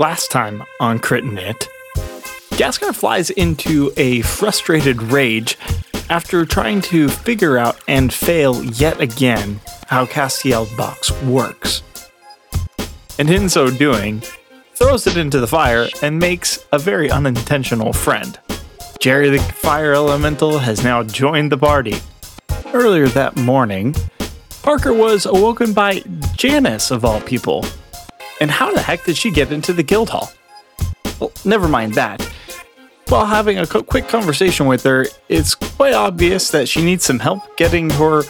Last time on Crit Gaskar flies into a frustrated rage after trying to figure out and fail yet again how Castiel's box works. And in so doing, throws it into the fire and makes a very unintentional friend. Jerry the fire elemental has now joined the party. Earlier that morning, Parker was awoken by Janice, of all people. And how the heck did she get into the guild hall? Well, never mind that. While having a quick conversation with her, it's quite obvious that she needs some help getting her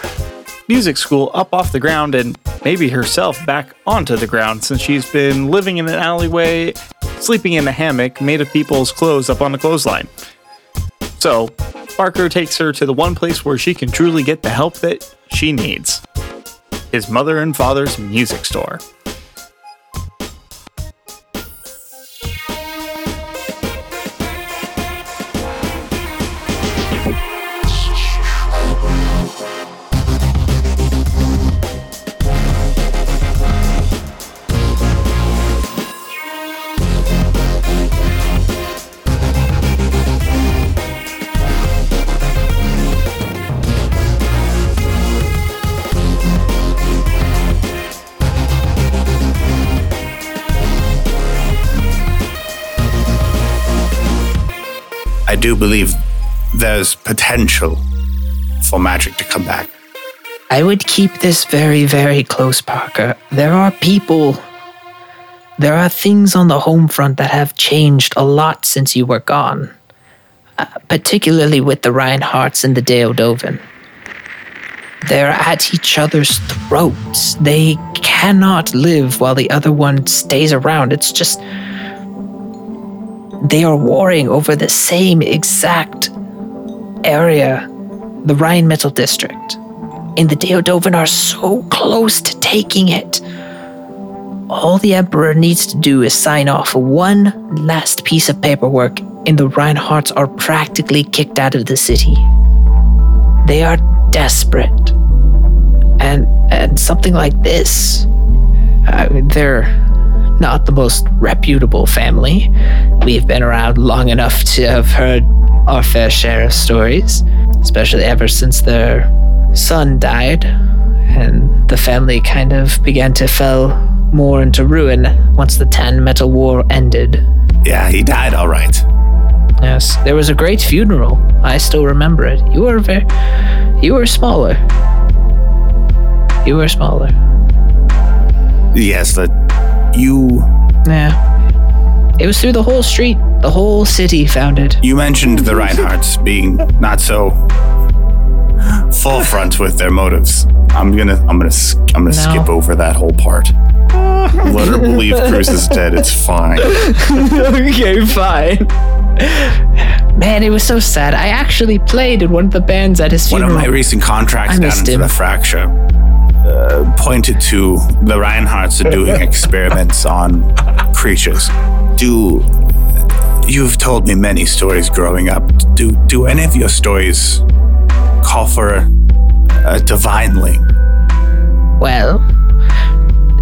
music school up off the ground and maybe herself back onto the ground since she's been living in an alleyway, sleeping in a hammock made of people's clothes up on the clothesline. So, Parker takes her to the one place where she can truly get the help that she needs his mother and father's music store. Do believe there's potential for magic to come back. I would keep this very, very close, Parker. There are people, there are things on the home front that have changed a lot since you were gone, uh, particularly with the Reinhardts and the Deodovan. They're at each other's throats. They cannot live while the other one stays around. It's just. They are warring over the same exact area, the Rhine Metal District. And the Deodovan are so close to taking it. All the Emperor needs to do is sign off one last piece of paperwork, and the Reinhardts are practically kicked out of the city. They are desperate. And, and something like this, I mean, they're not the most reputable family. We've been around long enough to have heard our fair share of stories, especially ever since their son died, and the family kind of began to fell more into ruin once the Tan Metal War ended. Yeah, he died all right. Yes, there was a great funeral. I still remember it. You were very, you were smaller. You were smaller. Yes, that you Yeah. It was through the whole street, the whole city found it. you mentioned the Reinhardts being not so forefront with their motives. I'm gonna I'm gonna I'm gonna No. skip over that whole part. Let her believe Cruz is dead. It's fine. okay, fine. Man, it was so sad. I actually played in one of the bands at his One of my recent contracts I down into him. the fracture uh, pointed to the Reinhardts are doing experiments on creatures. Do you've told me many stories growing up? Do do any of your stories call for a, a divineling? well,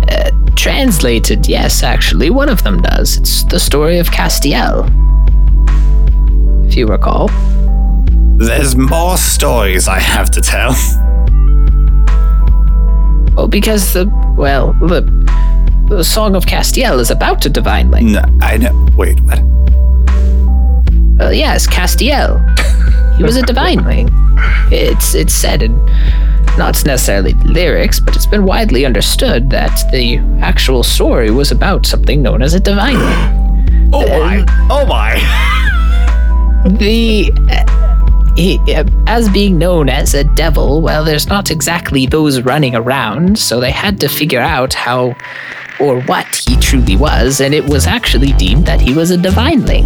uh, translated, yes, actually, one of them does. It's the story of Castiel. If you recall. There's more stories I have to tell. Well, because the, well, the, the Song of Castiel is about a divineling. No, I know. Wait, what? Uh, yes, Castiel. He was a divineling. It's it's said in not necessarily lyrics, but it's been widely understood that the actual story was about something known as a divineling. Oh my! Oh my! The he, uh, as being known as a devil, well, there's not exactly those running around, so they had to figure out how or what he truly was, and it was actually deemed that he was a divineling.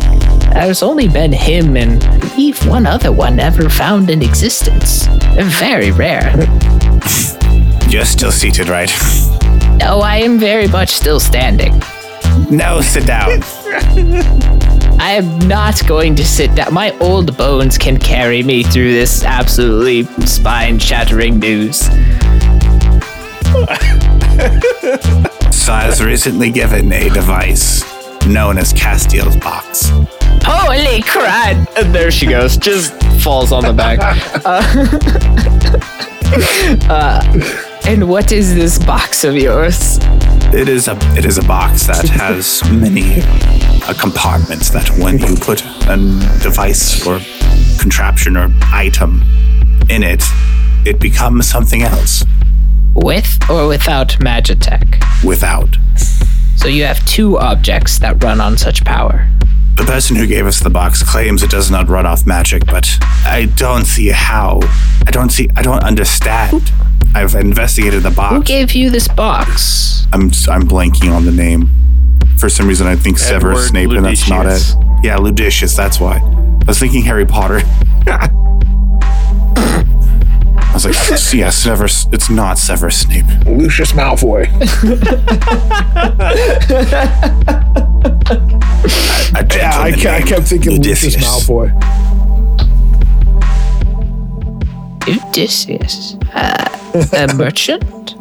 There's only been him and I believe one other one ever found in existence. Very rare. You're still seated, right? No, I am very much still standing. No, sit down. I am not going to sit down. My old bones can carry me through this absolutely spine shattering news. So I was recently given a device known as Castiel's box. Holy crap! And there she goes, just falls on the back. Uh, uh, and what is this box of yours? It is a it is a box that has many uh, compartments that when you put a device or contraption or item in it, it becomes something else With or without Magitech? without. So you have two objects that run on such power. The person who gave us the box claims it does not run off magic, but I don't see how. I don't see. I don't understand. I've investigated the box. Who gave you this box? I'm I'm blanking on the name. For some reason, I think Severus Edward Snape, and that's not it. Yeah, Ludicious. That's why. I was thinking Harry Potter. I was like, yeah, Severus. It's not Severus Snape. Lucius Malfoy. A Yeah, I, gentleman I kept thinking Lucius Malfoy. Odysseus. Uh, a merchant?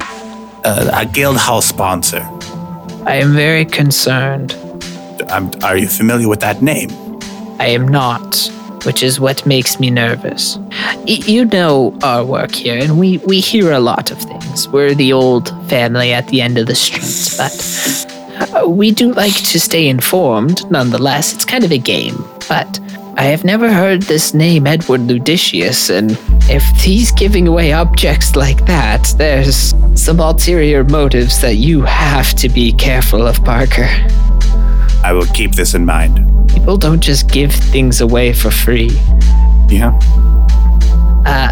Uh, a Guildhall sponsor. I am very concerned. Um, are you familiar with that name? I am not, which is what makes me nervous. Y- you know our work here, and we, we hear a lot of things. We're the old family at the end of the street, but uh, we do like to stay informed nonetheless. It's kind of a game, but I have never heard this name, Edward Ludicius, and if he's giving away objects like that, there's some ulterior motives that you have to be careful of, Parker. I will keep this in mind. People don't just give things away for free. Yeah. Uh,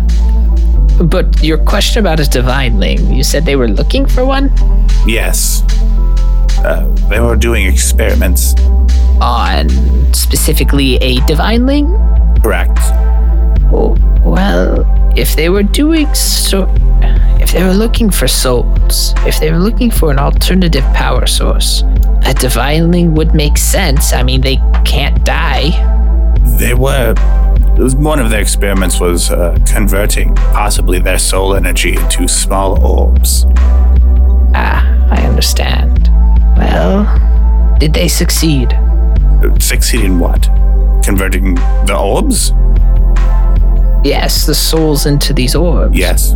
But your question about a divineling, you said they were looking for one? Yes. Uh, they were doing experiments. On specifically a divineling? Correct. Oh, well, if they were doing so. If they were looking for souls, if they were looking for an alternative power source, a divineling would make sense. I mean, they can't die. They were. it was- One of their experiments was uh, converting possibly their soul energy into small orbs. Ah, I understand. Well, did they succeed? Succeed in what? Converting the orbs? Yes, the souls into these orbs. Yes.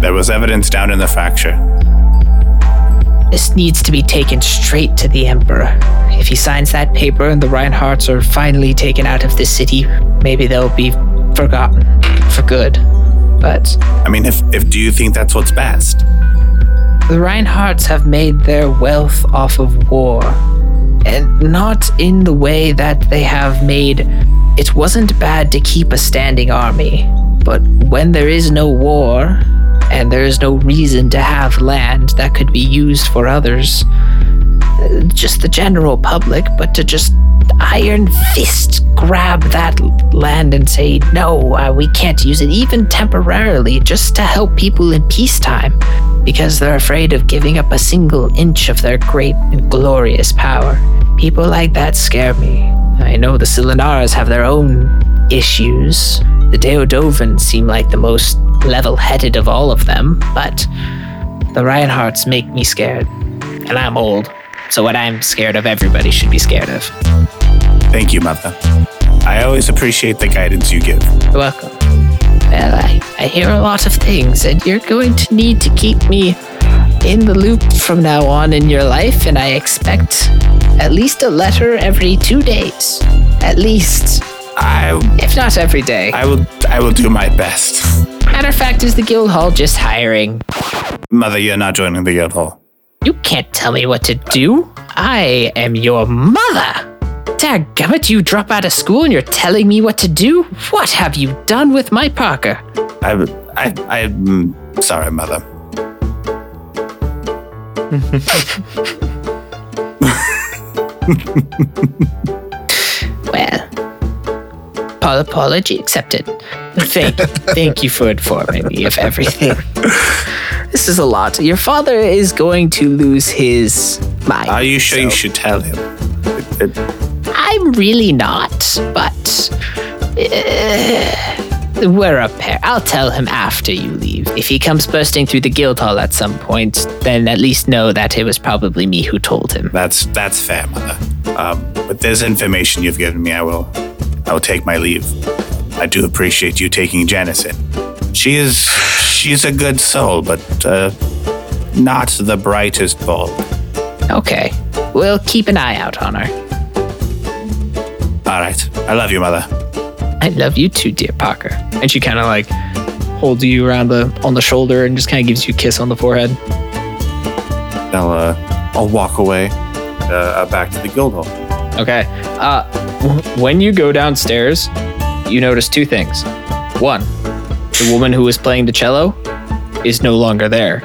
There was evidence down in the fracture. This needs to be taken straight to the Emperor. If he signs that paper and the Reinhardts are finally taken out of this city, maybe they'll be forgotten for good. But I mean, if, if do you think that's what's best? the Reinhardts have made their wealth off of war. And not in the way that they have made. It wasn't bad to keep a standing army, but when there is no war, and there is no reason to have land that could be used for others, just the general public, but to just iron fist grab that land and say, no, uh, we can't use it, even temporarily, just to help people in peacetime, because they're afraid of giving up a single inch of their great and glorious power. People like that scare me. I know the Silinaras have their own issues. The Deodovan seem like the most level headed of all of them, but the Reinhardts make me scared. And I'm old, so what I'm scared of, everybody should be scared of. Thank you, Mother. I always appreciate the guidance you give. You're welcome. Well, I, I hear a lot of things, and you're going to need to keep me in the loop from now on in your life, and I expect at least a letter every two days. At least, I if not every day. I will I will do my best. Matter of fact, is the guild hall just hiring? Mother, you're not joining the guild hall. You can't tell me what to do. I am your mother. Dadgummit, you drop out of school and you're telling me what to do? What have you done with my Parker? I I I'm mm, sorry, Mother. Well, Paul apology accepted. Thank, thank you for informing me of everything. This is a lot. Your father is going to lose his mind. Are you sure you should tell him? It- it- I'm really not, but uh, we're a pair. I'll tell him after you leave. If he comes bursting through the guild hall at some point, then at least know that it was probably me who told him. that's that's fair, Mother. Um, with this information you've given me, I will, I will take my leave. I do appreciate you taking Janice in. She is, she's a good soul, but uh, not the brightest bulb. Okay. We'll keep an eye out on her. All right, I love you, mother. I love you too, dear Parker. And she kind of like holds you around the on the shoulder and just kind of gives you a kiss on the forehead. I'll, uh, I'll walk away uh, uh, back to the guild hall. Okay. Uh, w- when you go downstairs, you notice two things. One, the woman who was playing the cello is no longer there.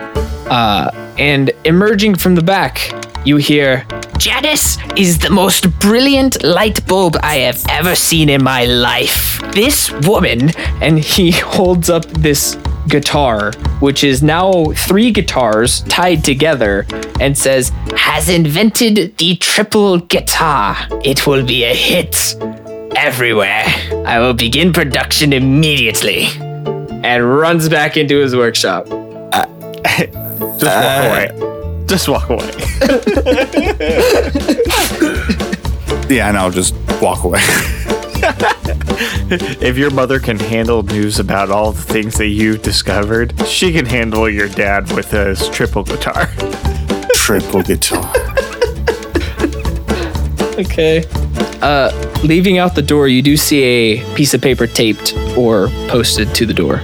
Uh, and emerging from the back, you hear Janice is the most brilliant light bulb I have ever seen in my life. this woman, and he holds up this guitar, which is now three guitars tied together, and says, Has invented the triple guitar. It will be a hit everywhere. I will begin production immediately. and runs back into his workshop. Uh, Just walk uh, away. Just walk away. Yeah, and I'll just walk away. if your mother can handle news about all the things that you've discovered, she can handle your dad with his triple guitar. Triple guitar. Okay. Uh, leaving out the door, you do see a piece of paper taped or posted to the door.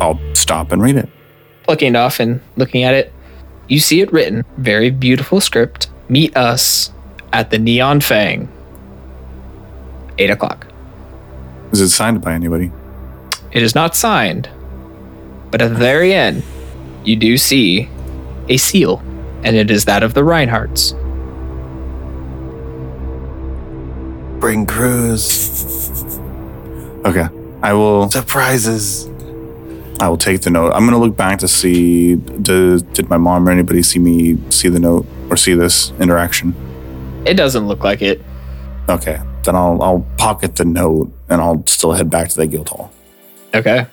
I'll stop and read it. Plucking it off and looking at it, you see it written, very beautiful script. Meet us at the Neon Fang. Eight o'clock. Is it signed by anybody? It is not signed, but at the very end, you do see a seal, and it is that of the Reinhardts. Bring Cruz Okay. I will surprises. I will take the note. I'm gonna look back to see did, did my mom or anybody see me see the note or see this interaction. It doesn't look like it. Okay. Then I'll I'll pocket the note and I'll still head back to the guild hall. Okay.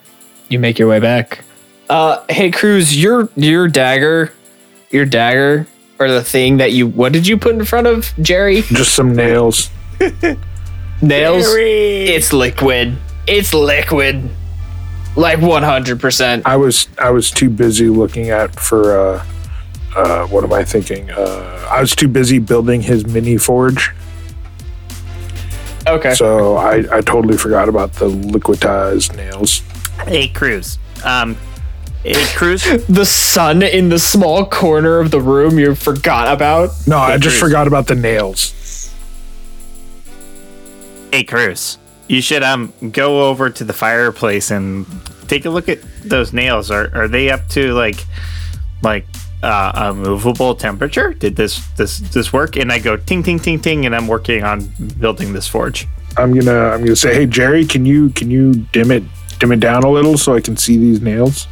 You make your way back. Uh hey Cruz, your your dagger, your dagger or the thing that you what did you put in front of Jerry? Just some nails. Nails? It's liquid. It's liquid. Like 100%. I was I was too busy looking at for uh uh what am I thinking? Uh I was too busy building his mini forge. Okay. So I, I totally forgot about the liquidized nails. Hey, Cruz. Um, hey, Cruz. the sun in the small corner of the room you forgot about. No, I just Cruz. forgot about the nails. Hey, Cruz. You should um go over to the fireplace and take a look at those nails. Are are they up to like like uh, a movable temperature? Did this this this work? And I go ting ting ting ting, and I'm working on building this forge. I'm gonna I'm gonna say, hey Jerry, can you can you dim it dim it down a little so I can see these nails?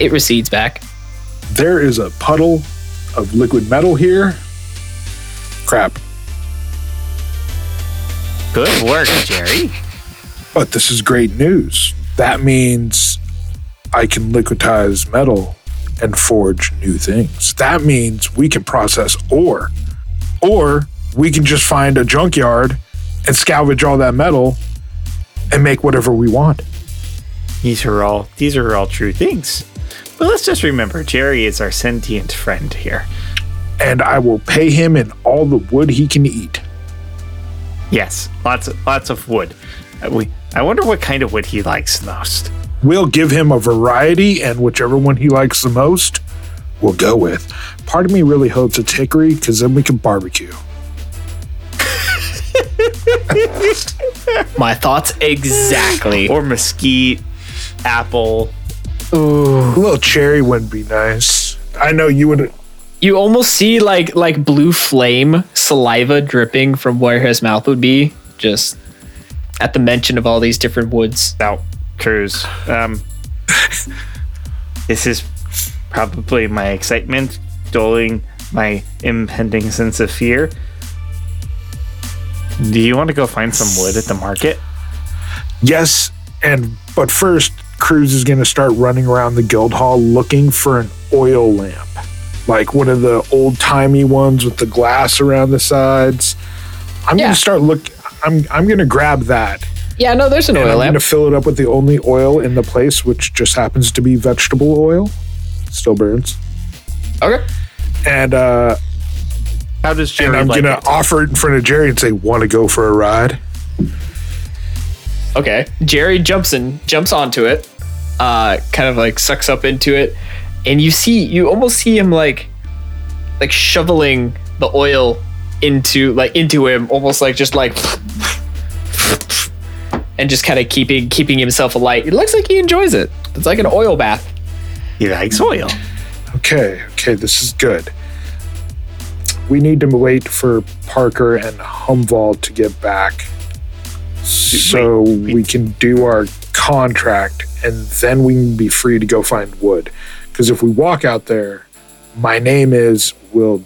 It recedes back. There is a puddle of liquid metal here. Crap. Good work, Jerry. But this is great news. That means I can liquidize metal and forge new things. That means we can process ore. Or we can just find a junkyard and salvage all that metal and make whatever we want. These are all these are all true things. But let's just remember, Jerry is our sentient friend here. And I will pay him in all the wood he can eat. Yes, lots of lots of wood. Uh, we. I wonder what kind of wood he likes most. We'll give him a variety, and whichever one he likes the most, we'll go with. Part of me really hopes it's hickory because then we can barbecue. My thoughts exactly. Or mesquite, apple. A little cherry would be nice. I know you would. you almost see like like blue flame saliva dripping from where his mouth would be just at the mention of all these different woods. Now, Cruz. Um, this is probably my excitement dulling my impending sense of fear. Do you want to go find some wood at the market? Yes, and but first, Cruz is going to start running around the guild hall looking for an oil lamp, like one of the old timey ones with the glass around the sides. I'm Yeah. gonna start look. I'm I'm gonna grab that. Yeah, no, there's an And oil I'm lamp. gonna fill it up with the only oil in the place, which just happens to be vegetable oil. Still burns. Okay. And uh, How does Jerry and I'm like gonna it? offer it in front of Jerry and say, "Want to go for a ride?" Okay. Jerry jumps in, jumps onto it, uh, kind of like sucks up into it, and you see, you almost see him like, like shoveling the oil into like into him, almost like just like, and just kind of keeping keeping himself alight. It looks like he enjoys it. It's like an oil bath. He likes oil. Okay, okay, this is good. We need to wait for Parker and Humval to get back so wait. we can do our contract and then we can be free to go find wood. Because if we walk out there, my name is will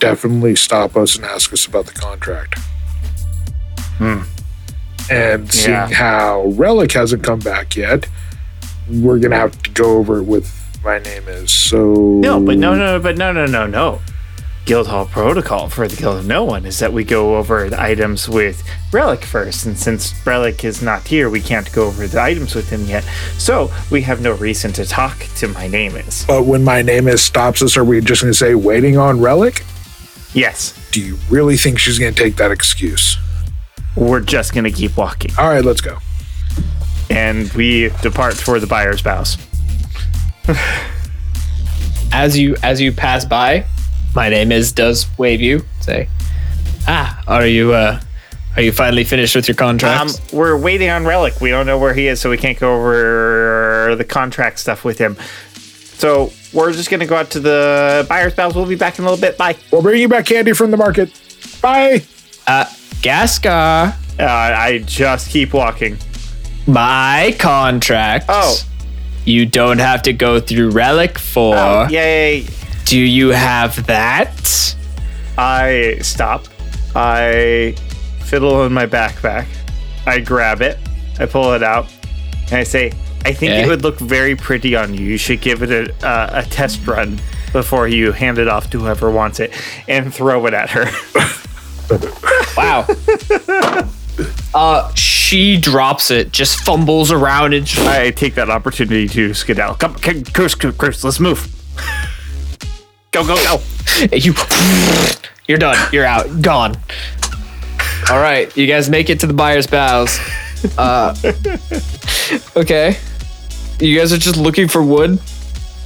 definitely stop us and ask us about the contract. Hmm. And seeing Yeah. how Relic hasn't come back yet, we're gonna have to go over it with my name is. So No, but no, no, but no, no, no, no. Guildhall protocol for the Guild of No One is that we go over the items with Relic first, and since Relic is not here, we can't go over the items with him yet. So we have no reason to talk to my name is. But when my name is stops us, are we just going to say waiting on Relic? Yes, Do you really think she's going to take that excuse? we're just gonna keep walking, All right, let's go. and we depart for the buyer's bows. As you as you pass by, my name is does wave you say, ah, are you uh, are you finally finished with your Um, we're waiting on Relic. We don't know where he is, so we can't go over the contract stuff with him. So we're just gonna go out to the buyer's bows. We'll be back in a little bit. Bye. We'll bring you back candy from the market. Bye. Uh, Gascar, Uh, I just keep walking. my contract. Oh. You don't have to go through Relic for. Oh, yay! Do you have that? I stop. I fiddle in my backpack. I grab it. I pull it out, and I say, "I think Okay. it would look very pretty on you. You should give it a, uh, a test run before you hand it off to whoever wants it, and throw it at her." Wow. uh, she drops it, just fumbles around and I take that opportunity to skedaddle. Come, come Chris, Chris, let's move. Go, go, go. you. You're done. You're out. Gone. All right, you guys make it to the buyer's bows. Uh, okay. You guys are just looking for wood.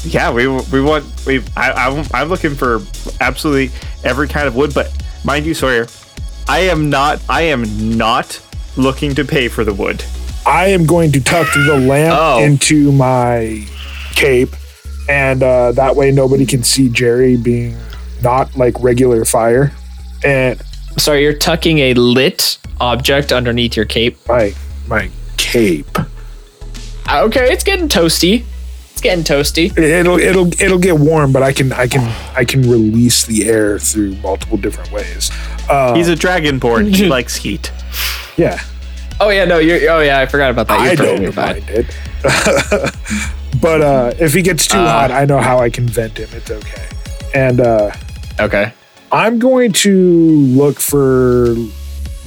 Yeah, we we want we. I, I I'm looking for absolutely every kind of wood, but mind you, Sawyer, I am not. I am not looking to pay for the wood. I am going to tuck the lamp Oh. into my cape, and uh, that way nobody can see Jerry being not like regular fire. And Sorry, you're tucking a lit object underneath your cape. my my cape, Okay, it's getting toasty. It's getting toasty. it'll it'll it'll get warm, but I can I can I can release the air through multiple different ways. Uh, He's a dragonborn. he likes heat. yeah, Oh yeah, no, you're. Oh yeah, I forgot about that. You're I don't you're mind it. but uh, if he gets too Uh. hot, I know how I can vent him. It's okay. And uh, Okay. I'm going to look for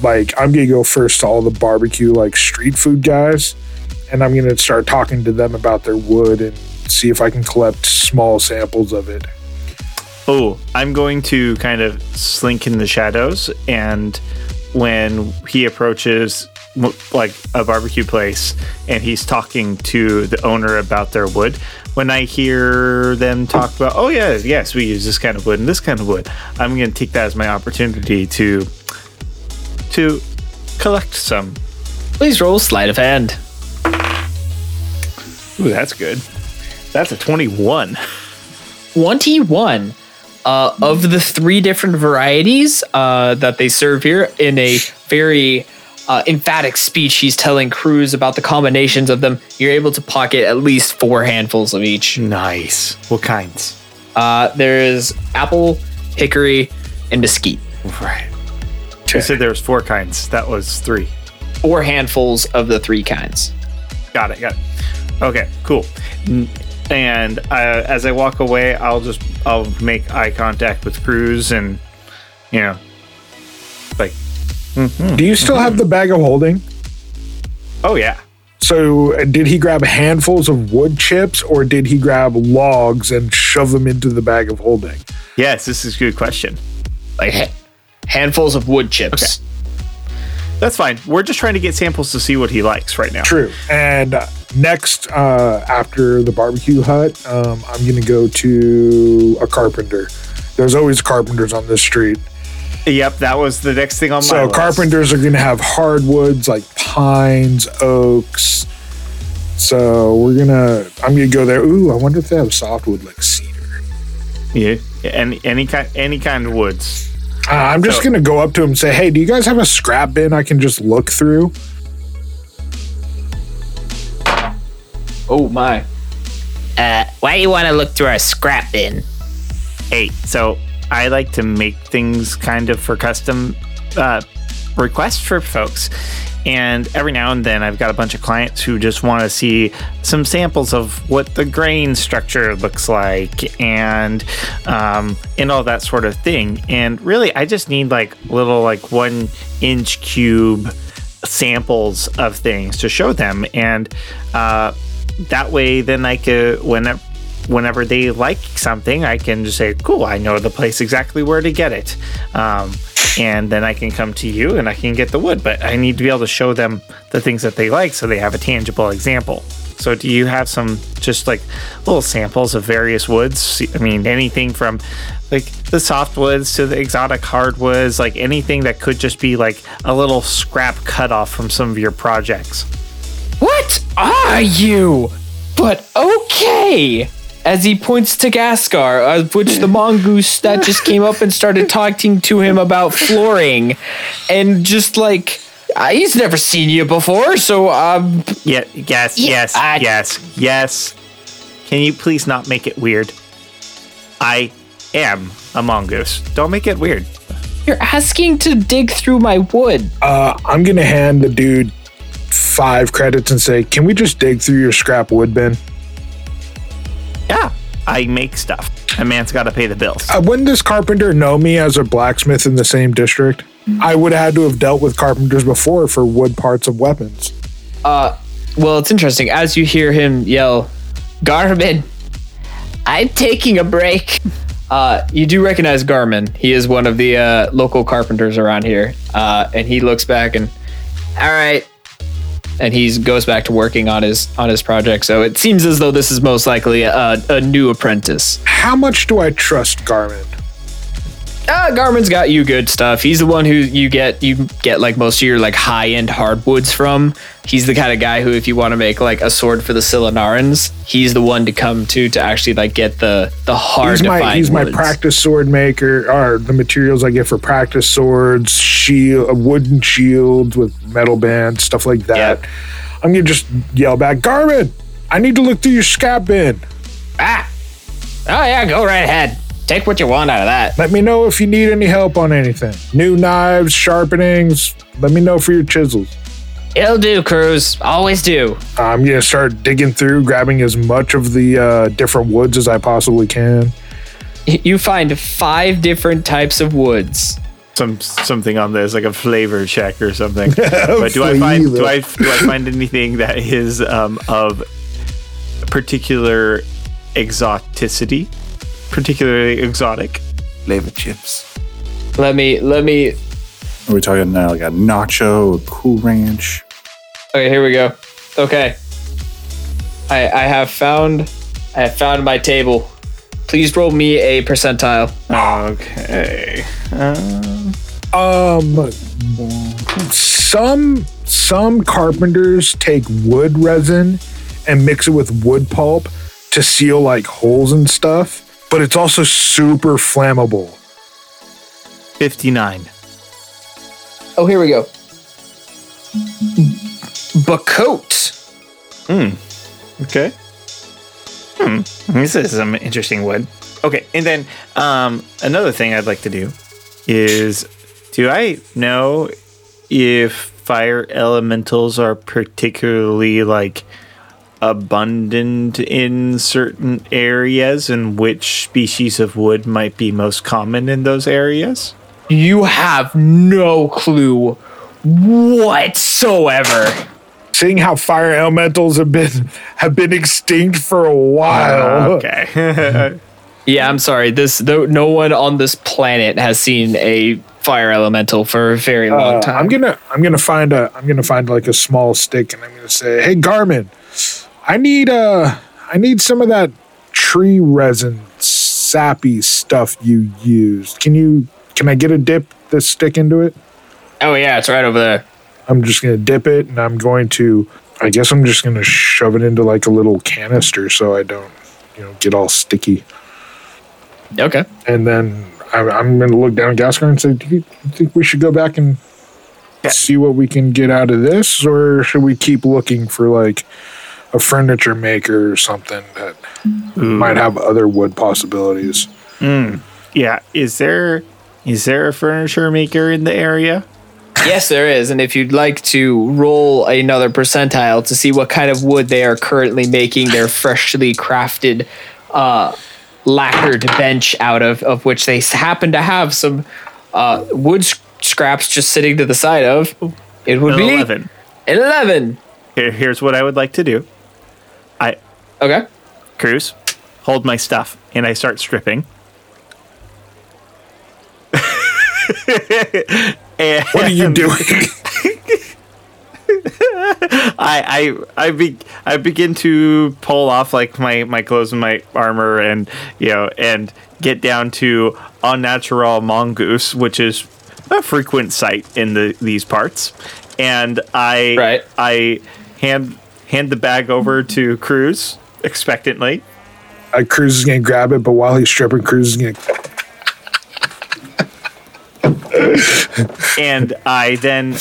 like I'm gonna go first to all the barbecue like street food guys, and I'm gonna start talking to them about their wood and see if I can collect small samples of it. Oh, I'm going to kind of slink in the shadows, and when he approaches like a barbecue place and he's talking to the owner about their wood, when I hear them talk about, oh yeah, yes, we use this kind of wood and this kind of wood, I'm going to take that as my opportunity to to collect some. Please roll sleight of hand. Ooh, that's good. That's a 21. 21 uh, of the three different varieties uh, that they serve here in a very uh, emphatic speech he's telling Cruz about the combinations of them you're able to pocket at least four handfuls of each Nice. What kinds? uh, there's apple hickory and mesquite Right. You said there was four kinds. That was three. four handfuls of the three kinds Got it. Got it. Okay. Cool. And uh, as I walk away, I'll just I'll make eye contact with Cruz, and you know, like, Do you still have the bag of holding? oh yeah, So, uh, did he grab handfuls of wood chips or did he grab logs and shove them into the bag of holding? yes, this is a good question. Like ha- handfuls of wood chips. That's fine. We're just trying to get samples to see what he likes right now. True. And uh, next, uh, after the barbecue hut, um, I'm going to go to a carpenter. There's always carpenters on this street. Yep, that was the next thing on my list. So, carpenters are going to have hardwoods like pines, oaks. So, we're going to, I'm going to go there. Ooh, I wonder if they have softwood like cedar. Yeah, any any kind any kind of woods. Uh, I'm just So- going to go up to him and say, hey, do you guys have a scrap bin I can just look through? Oh my. Uh, why you want to look through our scrap bin? Hey, so I like to make things kind of for custom uh, requests for folks. And every now and then, I've got a bunch of clients who just want to see some samples of what the grain structure looks like, and um, and all that sort of thing. And really, I just need like little like one inch cube samples of things to show them, and uh, that way, then I could whenever whenever they like something, I can just say, "Cool, I know the place exactly where to get it," um, and then I can come to you and I can get the wood. But I need to be able to show them the things that they like, so they have a tangible example. So, do you have some just like little samples of various woods? I mean, anything from like the softwoods to the exotic hardwoods, like anything that could just be like a little scrap cut off from some of your projects. What are you? But okay. As he points to Gaskar, of which the mongoose that just came up and started talking to him about flooring, and just like uh, he's never seen you before, so um, Yeah, yes, Yeah, yes, I- yes, yes. Can you please not make it weird? I am a mongoose. Don't make it weird. you're asking to dig through my wood. Uh, I'm going to hand the dude five credits and say, can we just dig through your scrap wood bin? Yeah, I make stuff. A man's got to pay the bills. Uh, wouldn't this carpenter know me as a blacksmith in the same district? I would have had to have dealt with carpenters before for wood parts of weapons. Uh, Well, it's interesting. As you hear him yell, Garmin, I'm taking a break. Uh, you do recognize Garmin. He is one of the uh, local carpenters around here. Uh, and he looks back and, all right. And he goes back to working on his on his project. So it seems as though this is most likely a, a new apprentice. How much do I trust Garmin? Uh, Garmin's got you good stuff. He's the one who you get you get like most of your like high end hardwoods from. He's the kind of guy who, if you want to make like a sword for the Silanarans, he's the one to come to to actually like get the the hard He's my find he's my practice sword maker, or the materials I get for practice swords, shield, uh, wooden shields with metal bands, stuff like that. Yep. I'm gonna just yell back, Garmin, I need to look through your scrap bin. Ah, oh yeah, go right ahead. Take what you want out of that. Let me know if you need any help on anything. New knives, sharpenings. Let me know for your chisels. It'll do, Cruz. Always do. I'm gonna start digging through, grabbing as much of the uh, different woods as I possibly can. You find five different types of woods. Some something on this, like a flavor check or something. but do I find do I do I find anything that is um, of particular exoticity, particularly exotic? Flavor chips. Let me let me. Are we talking uh, like a nacho, a cool ranch? Okay, here we go. Okay, I I have found I have found my table. Please roll me a percentile. Okay. Um, some some carpenters take wood resin and mix it with wood pulp to seal like holes and stuff, but it's also super flammable. Fifty nine. Oh, here we go. Bocote. Hmm. Okay. Hmm. This is some interesting wood. Okay, and then um, another thing I'd like to do is do I know if fire elementals are particularly like abundant in certain areas and which species of wood might be most common in those areas? You have no clue whatsoever. Seeing how fire elementals have been have been extinct for a while. Okay. Yeah, I'm sorry. This no, no one on this planet has seen a fire elemental for a very long Uh, time. I'm gonna I'm gonna find a I'm gonna find like a small stick and I'm gonna say, hey Garmin, I need uh I need some of that tree resin sappy stuff you used. Can you can I get a dip this stick into it? oh yeah, it's right over there. I'm just gonna dip it and I'm going to I guess I'm just gonna shove it into like a little canister so I don't you know get all sticky. Okay. And then I, I'm gonna look down at Gaskar and say, do you think we should go back and see what we can get out of this, or should we keep looking for like a furniture maker or something that might have other wood possibilities? yeah. Is there is there a furniture maker in the area? Yes, there is. And if you'd like to roll another percentile to see what kind of wood they are currently making their freshly crafted uh, lacquered bench out of, of which they happen to have some uh, wood s- scraps just sitting to the side of, it would An be Eleven. 11. Here, here's what I would like to do. I Okay. Cruz, hold my stuff, and I start stripping. and What are you doing? I I I, be, I begin to pull off like my my clothes and my armor, and you know, and get down to unnatural mongoose, which is a frequent sight in the these parts. And I Right. I hand hand the bag over to Cruz expectantly. uh, Cruz is gonna grab it, but while he's stripping, Cruz is gonna. and I then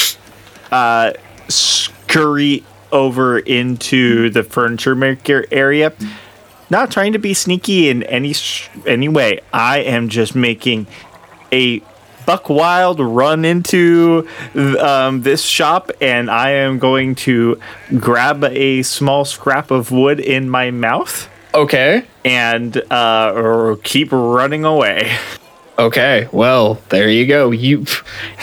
uh, scurry over into the furniture maker area. Not trying to be sneaky in any sh- any way. I am just making a buck wild run into um, this shop, and I am going to grab a small scrap of wood in my mouth Okay. and uh, or keep running away. Okay, well, there you go. You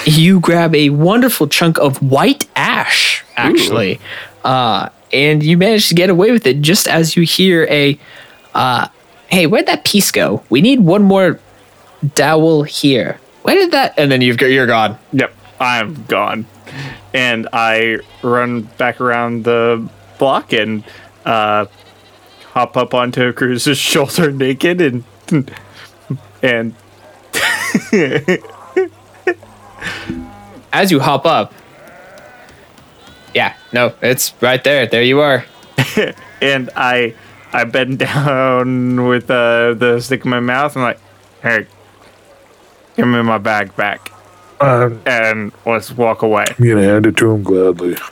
you grab a wonderful chunk of white ash, actually, uh, and you manage to get away with it just as you hear a, uh, "Hey, where'd that piece go? We need one more dowel here. Where did that?" And then you've got you're gone. Yep, I'm gone. And I run back around the block and uh, hop up onto Cruz's shoulder naked and and As you hop up, yeah, no, it's right there. There you are. and I I bend down with uh, the stick in my mouth and like, hey, give me my bag back Uh, and let's walk away. I'm gonna hand it to him gladly.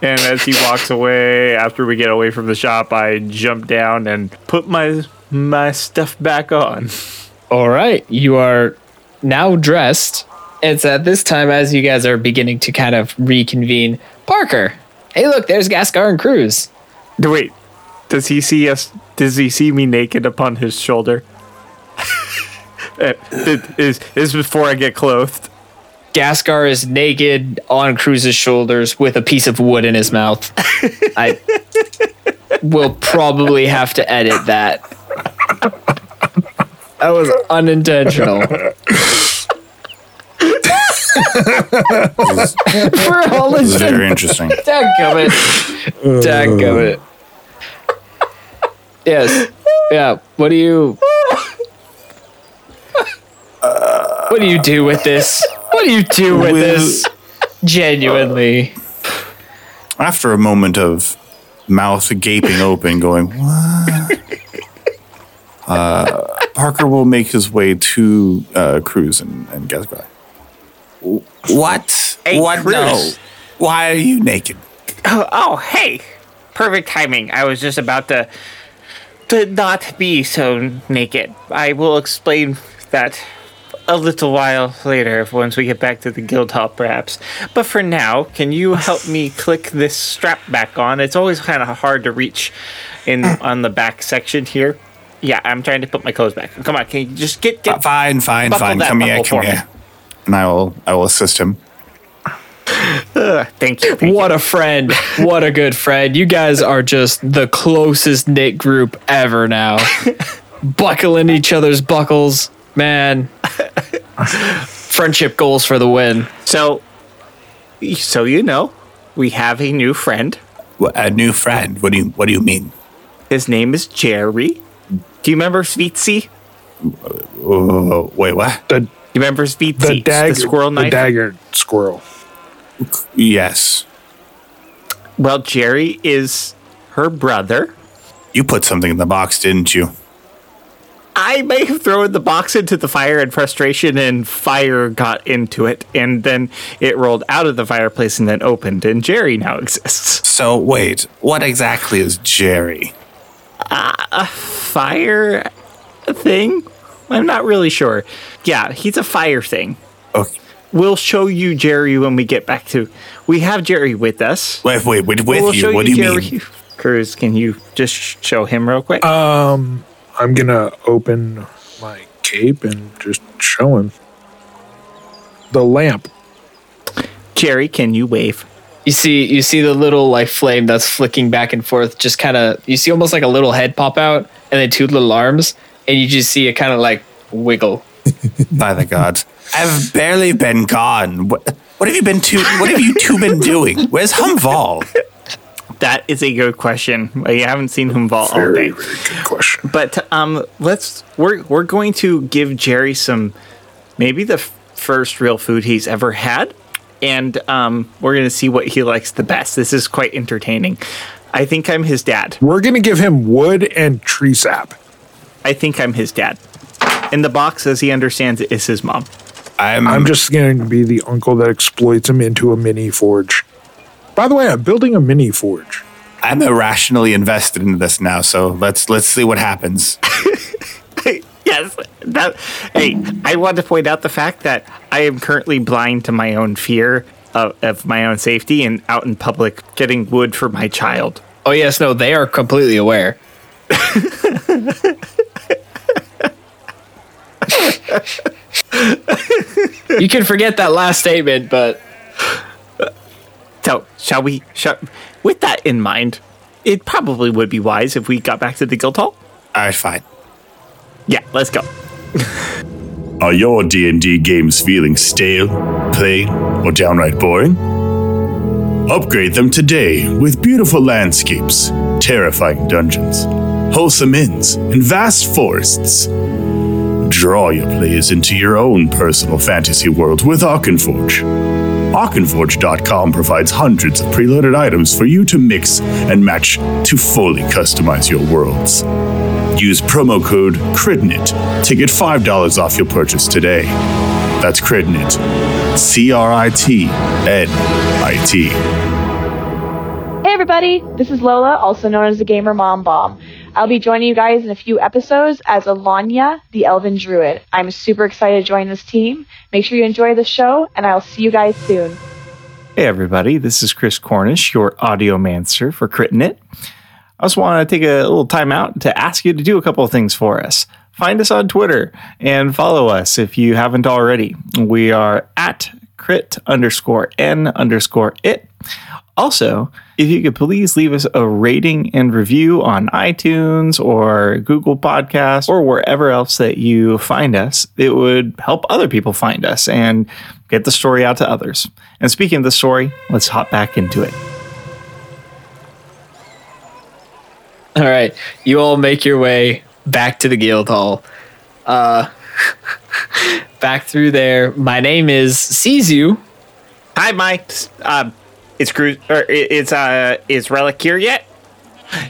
And as he walks away, after we get away from the shop, I jump down and put my my stuff back on. All right, you are now dressed. It's at this time as you guys are beginning to kind of reconvene. Parker, hey, look, there's Gascar and Cruz. Wait, does he see us? Does he see me naked upon his shoulder? It is is before I get clothed. Gascar is naked on Cruz's shoulders with a piece of wood in his mouth. I will probably have to edit that. That was unintentional. For all It's the very interesting. Dadgummit. Dadgummit. Yes. Yeah. What do you. What do you do with this? What do you do with Will- this? Genuinely. After a moment of mouth gaping open, going, what? Uh, Parker will make his way to uh, Cruz and, and Gaspar. What? Hey, what? Cruz. No. Why are you naked? Oh, oh, hey! Perfect timing. I was just about to to not be so naked. I will explain that a little while later, once we get back to the guild hall, perhaps. But for now, can you help me click this strap back on? It's always kind of hard to reach in on the back section here. Yeah, I'm trying to put my clothes back. Come on, can you just get Uh, get? fine, fine, fine. Come here, come for me. here. And I will, I will assist him. Ugh, thank you. Thank What a friend. What a good friend. You guys are just the closest knit group ever now. Buckling each other's buckles. Man. Friendship goals for the win. So, so you know, we have a new friend. Wha- A new friend. What do you, what do you mean? His name is Jerry. Do you remember Sweetsy? Oh, uh, wait, what? The You remember Sweetsy, the dagger, the squirrel the knife? dagger squirrel. Yes. Well, Jerry is her brother. You put something in the box, didn't you? I may have thrown the box into the fire in frustration, and fire got into it, and then it rolled out of the fireplace and then opened, and Jerry now exists. So, wait, what exactly is Jerry? Uh, a fire thing? I'm not really sure. Yeah, he's a fire thing. Okay. We'll show you Jerry when we get back to. We have Jerry with us. Wait, wait, with, with we'll you? What do you Jerry. mean? Cruz, can you just show him real quick? Um, I'm gonna open my cape and just show him the lamp. Jerry, can you wave? You see you see the little like flame that's flicking back and forth, just kinda you see almost like a little head pop out and then two little arms, and you just see it kind of like wiggle. By the gods. I've barely been gone. What, what have you been to? What have you two been doing? Where's Humval? That is a good question. I haven't seen him all, all Very, day. very good question. But um, let's we're we're going to give Jerry some maybe the f- first real food he's ever had, and um, we're going to see what he likes the best. This is quite entertaining. I think I'm his dad. We're gonna give him wood and tree sap. I think I'm his dad. In the box, as he understands it, is his mom. I'm, I'm just going to be the uncle that exploits him into a mini forge. By the way, I'm building a mini forge. I'm irrationally invested in this now. So let's let's see what happens. yes. That. Hey, I want to point out the fact that I am currently blind to my own fear of, of my own safety and out in public getting wood for my child. Oh yes, no, they are completely aware. you can forget that last statement, but So, shall we? Shall, with that in mind, it probably would be wise if we got back to the guild hall. All right, fine. Yeah, let's go. Are your D&D games feeling stale, plain, or downright boring? Upgrade them today with beautiful landscapes, terrifying dungeons, wholesome inns, and vast forests. Draw your players into your own personal fantasy world with Arkenforge. Arkenforge.com provides hundreds of preloaded items for you to mix and match to fully customize your worlds. Use promo code CRITNIT to get $5 off your purchase today. That's CRITNIT. C R I T N I T. Hey everybody, this is Lola, also known as the Gamer Mom Bomb. I'll be joining you guys in a few episodes as Alanya, the Elven Druid. I'm super excited to join this team. Make sure you enjoy the show, and I'll see you guys soon. Hey, everybody. This is Chris Cornish, your audiomancer for Critting It. I just want to take a little time out to ask you to do a couple of things for us. Find us on Twitter and follow us if you haven't already. We are at crit underscore n underscore it. Also, if you could please leave us a rating and review on iTunes or Google Podcasts or wherever else that you find us, it would help other people find us and get the story out to others. And speaking of the story, let's hop back into it. all right, you all make your way back to the guild hall. Uh, back through there. My name is Sizu. Hi, Mike. Um, is Cruz or i- is uh is Relic here yet?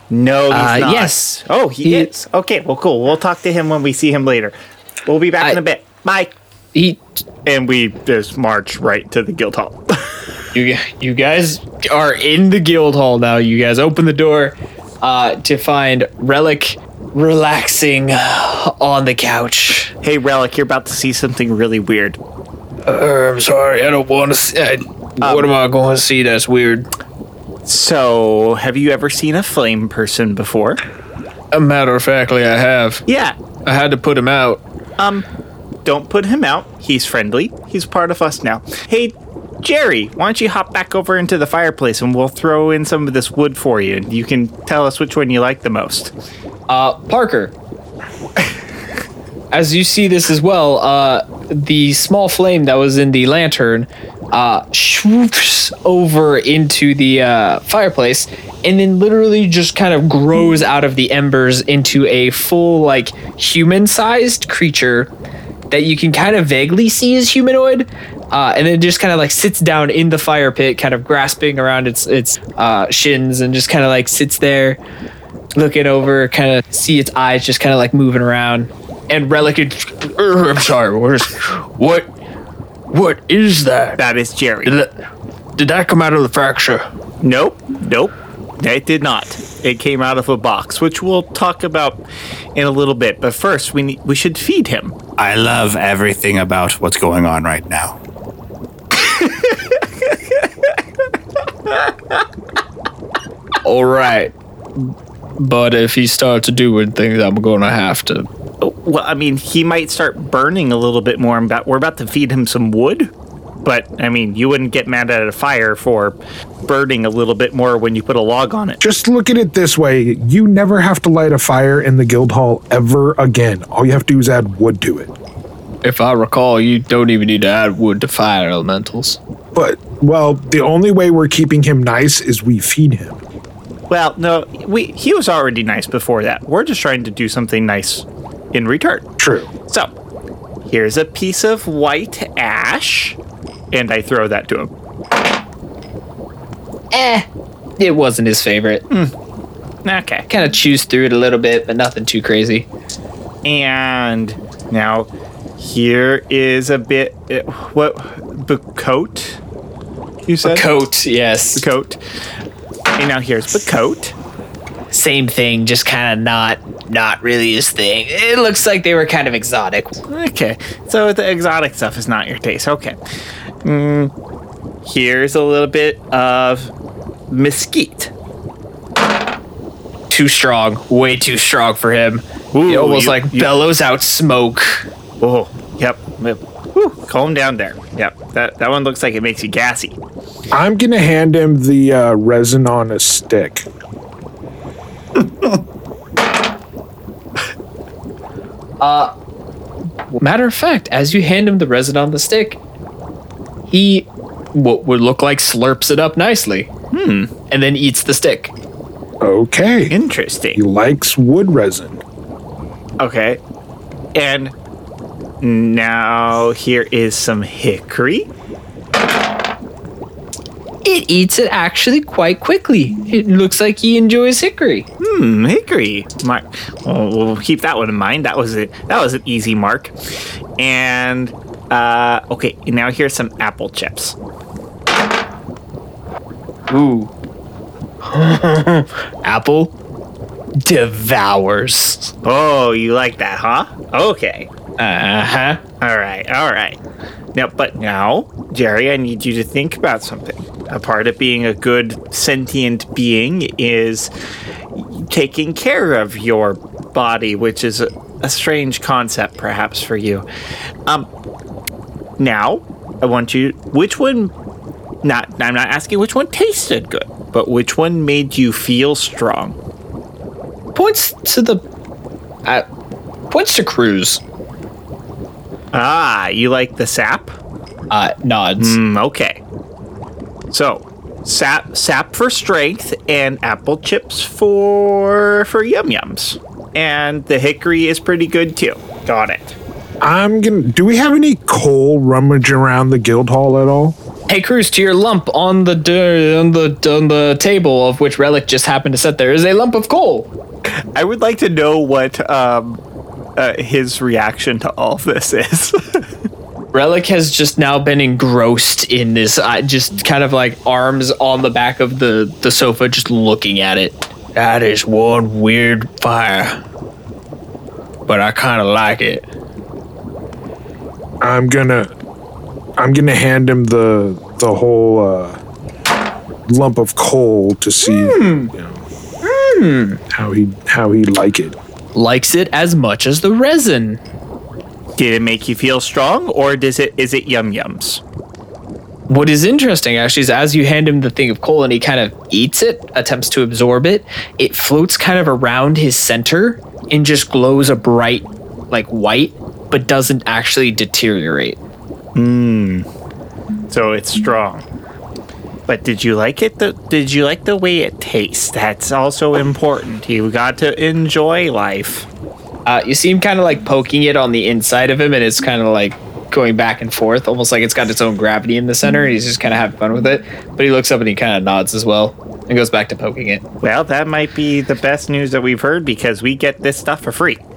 No, he's Uh, not. yes. Oh, he, He- is. Okay, well, cool. We'll talk to him when we see him later. We'll be back in a bit. Bye. He, And we just march right to the guild hall. you, you guys are in the guild hall now. You guys open the door uh, to find Relic relaxing on the couch. Hey, Relic, you're about to see something really weird. Uh, I'm sorry, I don't want to see. I, what am I going to see that's weird? So, have you ever seen a flame person before? A matter of factly, I have. Yeah. I had to put him out. Um, don't put him out. He's friendly. He's part of us now. Hey, Jerry, why don't you hop back over into the fireplace and we'll throw in some of this wood for you. and You can tell us which one you like the most. Uh, Parker. As you see this as well, uh, the small flame that was in the lantern uh, swoops over into the uh, fireplace and then literally just kind of grows out of the embers into a full, like, human sized creature that you can kind of vaguely see as humanoid. Uh, and then just kind of like sits down in the fire pit, kind of grasping around its its uh, shins, and just kind of like sits there, looking over, kind of see its eyes just kind of like moving around. And Relic, I'm sorry, what? What is that? That is Jerry. Did that, did that come out of the fracture? Nope, nope. It did not. It came out of a box, which we'll talk about in a little bit. But first, we need, we should feed him. I love everything about what's going on right now. All right, but if he starts doing things, I'm gonna have to. Well, I mean, he might start burning a little bit more. About, we're about to feed him some wood. But, I mean, you wouldn't get mad at a fire for burning a little bit more when you put a log on it. Just look at it this way you never have to light a fire in the guild hall ever again. All you have to do is add wood to it. If I recall, you don't even need to add wood to fire elementals. But, well, the only way we're keeping him nice is we feed him. Well, no, we he was already nice before that. We're just trying to do something nice in return. True. So, here's a piece of white ash, and I throw that to him. Eh, it wasn't his favorite. Okay. Kind of chews through it a little bit, but nothing too crazy. And now here is a bit uh, what the coat you said Bocote, yes. the coat. And now here's the coat. Same thing, just kind of not, not really his thing. It looks like they were kind of exotic. Okay, so the exotic stuff is not your taste. Okay. Mm, here's a little bit of mesquite. Too strong, way too strong for him. Ooh, he almost you- like you- bellows out smoke. Oh, yep. yep. Whew, calm down there. Yep, that, that one looks like it makes you gassy. I'm going to hand him the uh, resin on a stick. Matter of fact, as you hand him the resin on the stick, he what would look like slurps it up nicely. Hmm. And then eats the stick. Okay. Interesting. He likes wood resin. Okay. And now here is some hickory. It eats it actually quite quickly. It looks like he enjoys hickory. Hmm, hickory. Mark. Well, we'll keep that one in mind. That was it. That was an easy mark. And uh, okay, now here's some apple chips. Ooh. Apple devours. Oh, you like that, huh? Okay. Uh huh. All right. All right. Now, but now, Jerry, I need you to think about something. A part of being a good sentient being is taking care of your body, which is a, a strange concept, perhaps, for you. Um, now, I want you. Which one? Not. I'm not asking which one tasted good, but which one made you feel strong. Points to the. Uh, points to Cruz. Ah, you like the sap? Uh, nods. Mm, okay. So, sap sap for strength and apple chips for for yum yums. And the hickory is pretty good too. Got it. I'm gonna. Do we have any coal rummage around the guild hall at all? Hey, Cruz, to your lump on the d- on the on the table of which relic just happened to sit there is a lump of coal. I would like to know what um uh, his reaction to all of this is. Relic has just now been engrossed in this, uh, just kind of like arms on the back of the the sofa, just looking at it. That is one weird fire. but I kind of like it. I'm gonna I'm gonna hand him the the whole uh, lump of coal to see you know, how he how he like it. Likes it as much as the resin. Did it make you feel strong, or does it is it yum yums? What is interesting actually is as you hand him the thing of coal and he kind of eats it, attempts to absorb it, it floats kind of around his center and just glows a bright, like white, but doesn't actually deteriorate. Mmm. So it's strong. But did you like it? The, did you like the way it tastes? That's also important. You got to enjoy life. Uh, you seem kind of like poking it on the inside of him, and it's kind of like going back and forth, almost like it's got its own gravity in the center. And he's just kind of having fun with it. But he looks up and he kind of nods as well and goes back to poking it. Well, that might be the best news that we've heard because we get this stuff for free.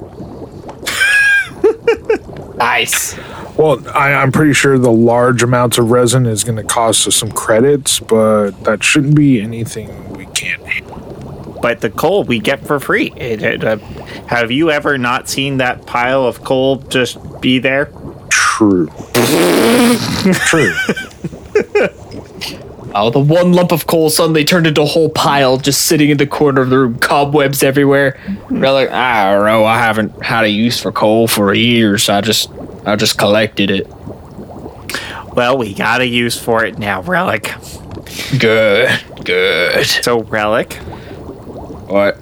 Nice. Well, I, I'm pretty sure the large amounts of resin is going to cost us some credits, but that shouldn't be anything we can't handle. But the coal we get for free. It- it, uh, have you ever not seen that pile of coal just be there? True. True. Oh, the one lump of coal suddenly turned into a whole pile just sitting in the corner of the room, cobwebs everywhere. They're like, I don't know, I haven't had a use for coal for years. I just I just collected it. Well, we got a use for it now, Relic. Good. Good. So, Relic, What?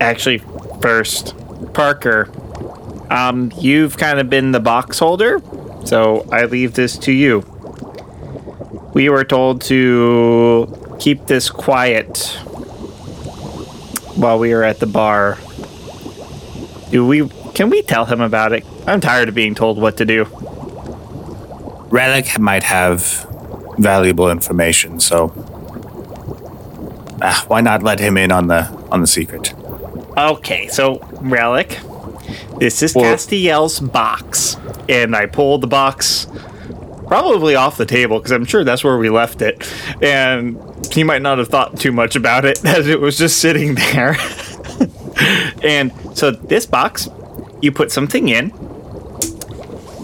actually, first, Parker, um, you've kind of been the box holder, so I leave this to you. We were told to keep this quiet while we were at the bar. Do we? Can we tell him about it? I'm tired of being told what to do. Relic might have valuable information, so ah, why not let him in on the on the secret? Okay, so Relic, this is Well- Castiel's box, and I pulled the box probably off the table because I'm sure that's where we left it, and he might not have thought too much about it as it was just sitting there. and so this box, you put something in,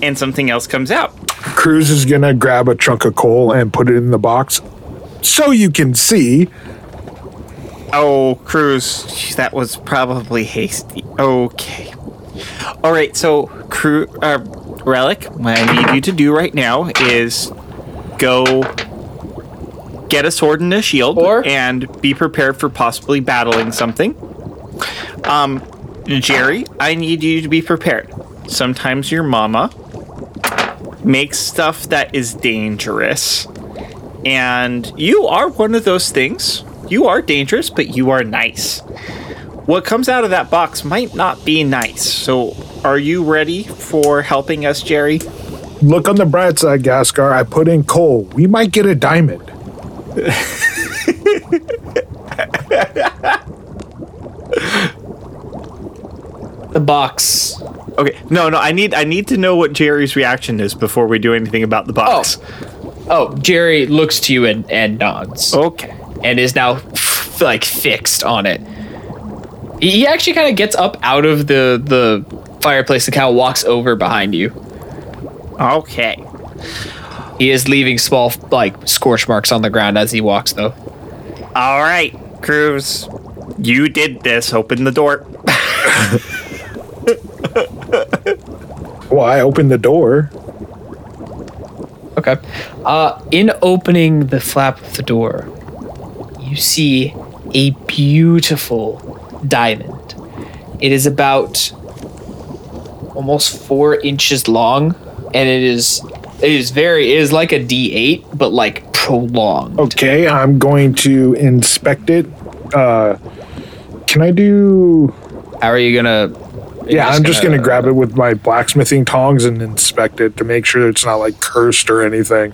and something else comes out. Cruz is going to grab a chunk of coal and put it in the box so you can see. Oh, Cruz, that was probably hasty. Okay. All right, so Cru uh, Relic, what I need you to do right now is go get a sword and a shield Or- and be prepared for possibly battling something. Um, Jerry, I need you to be prepared. Sometimes your mama makes stuff that is dangerous. And you are one of those things. You are dangerous, but you are nice. What comes out of that box might not be nice. So, are you ready for helping us, Jerry? Look on the bright side, Gaskar. I put in coal. We might get a diamond. The box. Okay. No, no, I need I need to know what Jerry's reaction is before we do anything about the box. Oh, oh Jerry looks to you and, and nods. Okay. and is now f- like fixed on it. He he actually kind of gets up out of the the fireplace and kind of walks over behind you. Okay. He is leaving small like scorch marks on the ground as he walks though. All right, Cruz. You did this. Open the door. Well, I opened the door. Okay. Uh in opening the flap of the door, you see a beautiful diamond. It is about almost four inches long, and it is it is very it is like a D8, but like prolonged. Okay, I'm going to inspect it. Uh, can I do? How are you gonna? Yeah, I'm just gonna grab it with my blacksmithing tongs and inspect it to make sure it's not like cursed or anything.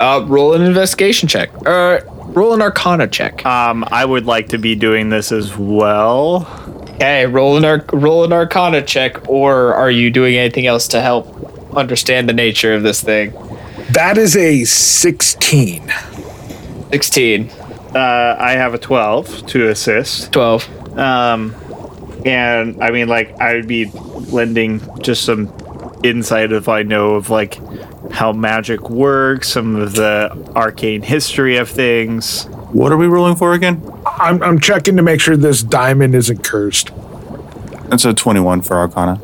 Uh, roll an investigation check. Uh, roll an Arcana check. Um, I would like to be doing this as well. Okay, roll an arc, roll an Arcana check, or are you doing anything else to help understand the nature of this thing? That is a 16. Sixteen. Uh, I have a 12 to assist. 12. Um, and I mean, like, I would be lending just some insight if I know of like how magic works, some of the arcane history of things. What are we rolling for again? I'm, I'm checking to make sure this diamond isn't cursed. That's a 21 for Arcana.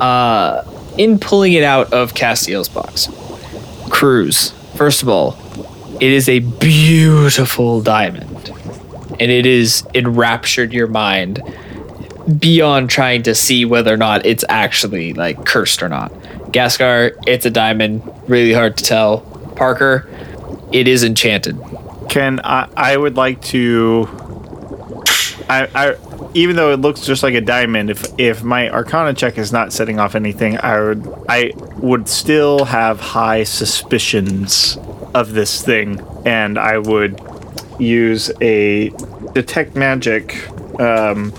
Uh, in pulling it out of Castiel's box. Cruz, first of all, it is a beautiful diamond. And it is enraptured your mind beyond trying to see whether or not it's actually like cursed or not. Gaskar, it's a diamond, really hard to tell. Parker, it is enchanted. Can I? I would like to. I, I even though it looks just like a diamond, if if my Arcana check is not setting off anything, I would I would still have high suspicions of this thing, and I would use a detect magic. Um,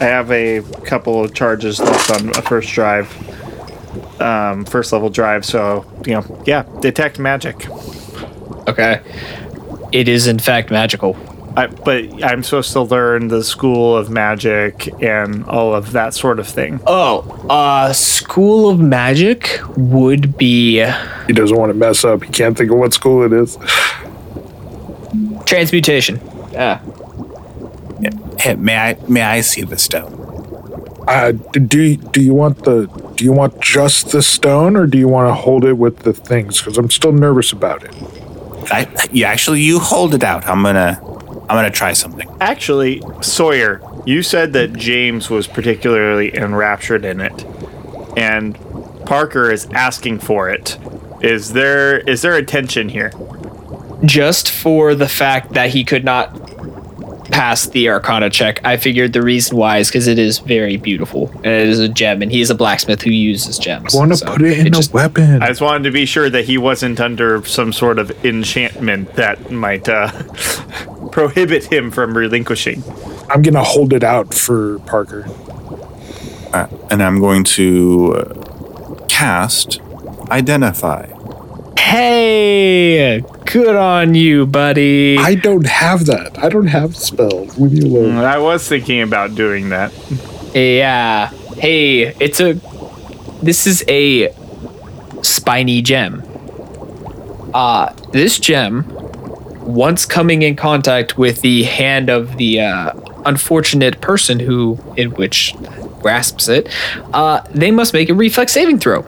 I have a couple of charges left on a first drive, um, first level drive. So you know, yeah, detect magic. Okay. It is in fact magical. I, but I'm supposed to learn the school of magic and all of that sort of thing. Oh, uh School of Magic would be He doesn't want to mess up. He can't think of what school it is. transmutation. Yeah. Hey, may I may I see the stone? Uh, do you, do you want the do you want just the stone or do you want to hold it with the things? Because I'm still nervous about it. I, yeah, actually, you hold it out. I'm gonna I'm gonna try something. Actually, Sawyer, you said that James was particularly enraptured in it, and Parker is asking for it. Is there is there a tension here? Just for the fact that he could not pass the Arcana check, I figured the reason why is because it is very beautiful and it is a gem, and he is a blacksmith who uses gems. I want to So put it in a just- weapon. I just wanted to be sure that he wasn't under some sort of enchantment that might uh, prohibit him from relinquishing. I'm gonna hold it out for Parker. Uh, and I'm going to uh, cast identify. Hey, good on you, buddy. I don't have that. I don't have spells. Leave me alone. I was thinking about doing that. Yeah. Hey, it's a. This is a spiny gem. Uh, this gem, once coming in contact with the hand of the uh, unfortunate person who, in which grasps it, uh, they must make a reflex saving throw.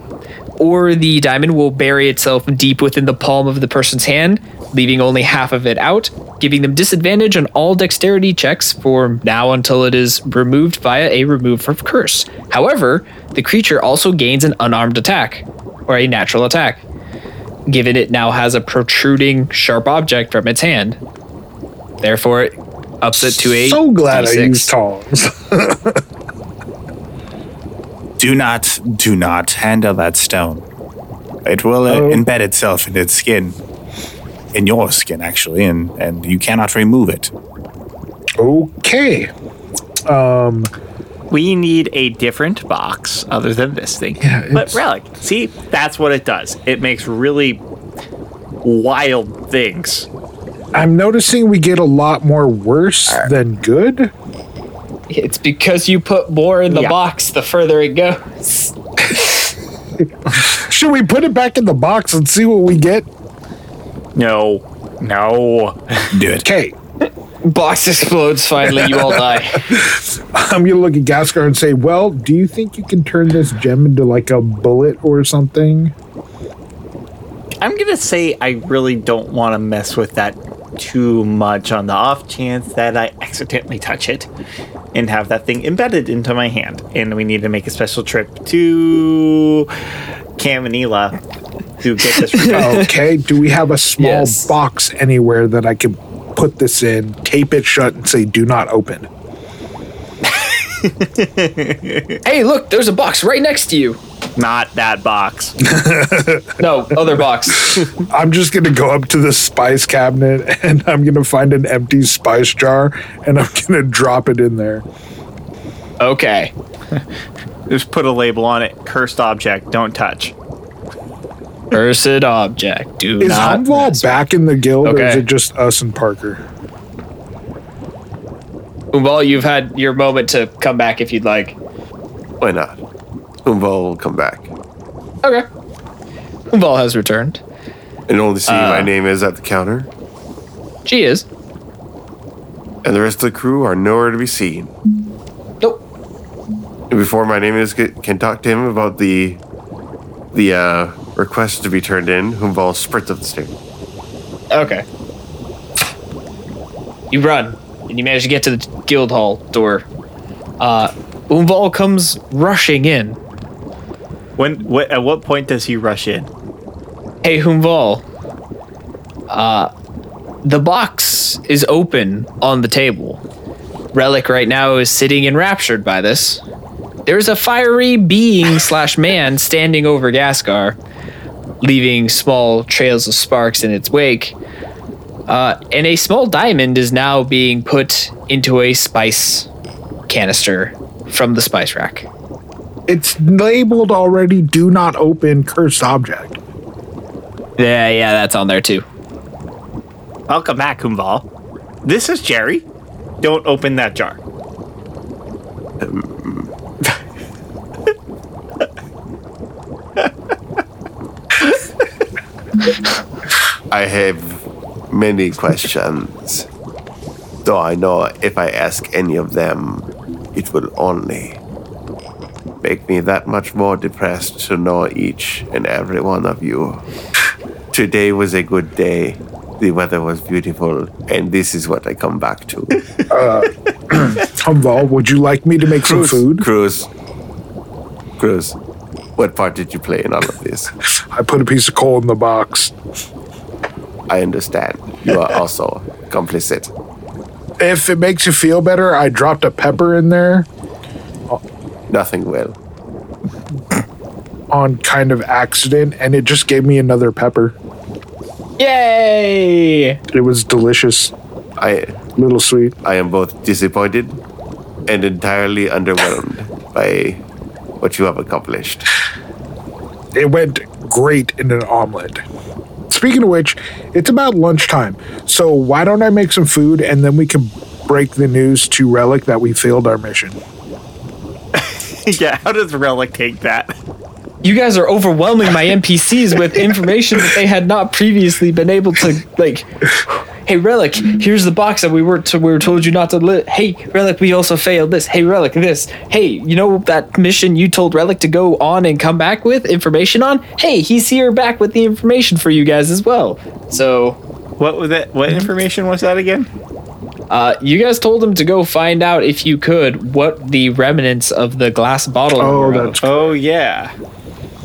Or the diamond will bury itself deep within the palm of the person's hand, leaving only half of it out, giving them disadvantage on all dexterity checks for now until it is removed via a remove from curse. However, the creature also gains an unarmed attack, or a natural attack, given it now has a protruding sharp object from its hand. Therefore, it ups it to a so glad I D6. used tongs. Do not do not handle that stone. It will uh, Oh. embed itself in its skin, in your skin actually, and and you cannot remove it. okay. Um, We need a different box other than this thing. Yeah, but relic, see, that's what it does. It makes really wild things. I'm noticing we get a lot more worse than good. It's because you put more in the Yeah. box the further it goes. Should we put it back in the box and see what we get? No, no. Do it. Okay. Box explodes finally, you all die. I'm gonna look at Gaskar and say, "Well, do you think you can turn this gem into like a bullet or something?" I'm gonna say I really don't want to mess with that too much on the off chance that I accidentally touch it and have that thing embedded into my hand. And we need to make a special trip to Camanila to get this resolved. Okay. do we have a small Yes. box anywhere that I can put this in, tape it shut, and say, "Do not open"? hey, look, there's a box right next to you. Not that box. No, other box. I'm just gonna go up to the spice cabinet and I'm gonna find an empty spice jar and I'm gonna drop it in there. Okay. Just put a label on it. Cursed object. Don't touch. Cursed object. Do Is not. Humval back in the guild, or is it just us and Parker? Umbal, you've had your moment to come back if you'd like. Why not? Umbal will come back. Okay. Umbal has returned. And only see Uh. my name is at the counter. She is. And the rest of the crew are nowhere to be seen. Nope. And before my name is can talk to him about the the uh, request to be turned in, Umbal sprints up the stairs. Okay. You run, and you manage to get to the guild hall door. Uh, Umbal comes rushing in. When wh- at what point does he rush in? Hey, Humval. Uh, the box is open on the table. Relic right now is sitting enraptured by this. There's a fiery being slash man standing over Gaskar, leaving small trails of sparks in its wake. Uh, and a small diamond is now being put into a spice canister from the spice rack. It's labeled already do not open cursed object. Yeah, yeah, that's on there too. Welcome back, Humval. This is Jerry. Don't open that jar. I have many questions. Though I know if I ask any of them, it will only make me that much more depressed to know each and every one of you. Today was a good day. The weather was beautiful, and this is what I come back to. Uh, Humval, would you like me to make some food? Cruz. Cruz. What part did you play in all of this? I put a piece of coal in the box. I understand. You are also complicit. If it makes you feel better, I dropped a pepper in there Nothing will. on kind of accident, and it just gave me another pepper. Yay! It was delicious, I little sweet. I am both disappointed and entirely underwhelmed by what you have accomplished. It went great in an omelet. Speaking of which, it's about lunchtime. So why don't I make some food and then we can break the news to Relic that we failed our mission. yeah, how does Relic take that? you guys are overwhelming my NPCs with information that they had not previously been able to like. Hey Relic, here's the box that we were to, we were told you not to lit. Hey Relic, we also failed this. Hey Relic, this. Hey, you know that mission you told Relic to go on and come back with information on? Hey, he's here back with the information for you guys as well. So, What was that? What information was that again? Uh, you guys told him to go find out if you could what the remnants of the glass bottle. Oh, were of. that's Oh yeah.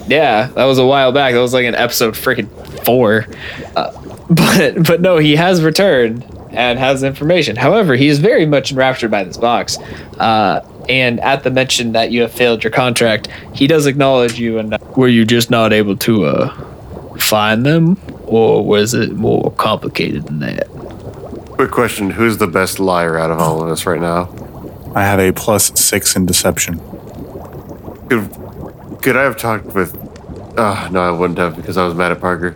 Yeah, that was a while back. That was like an episode freaking four. Uh, but but no, he has returned and has information. However, he is very much enraptured by this box. Uh, and at the mention that you have failed your contract, he does acknowledge you. And were you just not able to uh, find them, or was it more complicated than that? Quick question Who's the best liar out of all of us right now? I have a plus six in deception. Could, could I have talked with. Uh, no, I wouldn't have because I was mad at Parker.